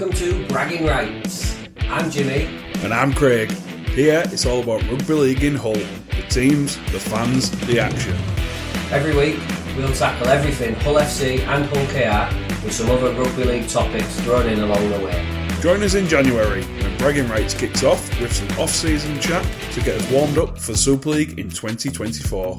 Welcome to Bragging Rights. I'm Jimmy. And I'm Craig. Here it's all about rugby league in Hull. The teams, the fans, the action. Every week we'll tackle everything Hull FC and Hull KR with some other rugby league topics thrown in along the way. Join us in January when Bragging Rights kicks off with some off-season chat to get us warmed up for Super League in 2024.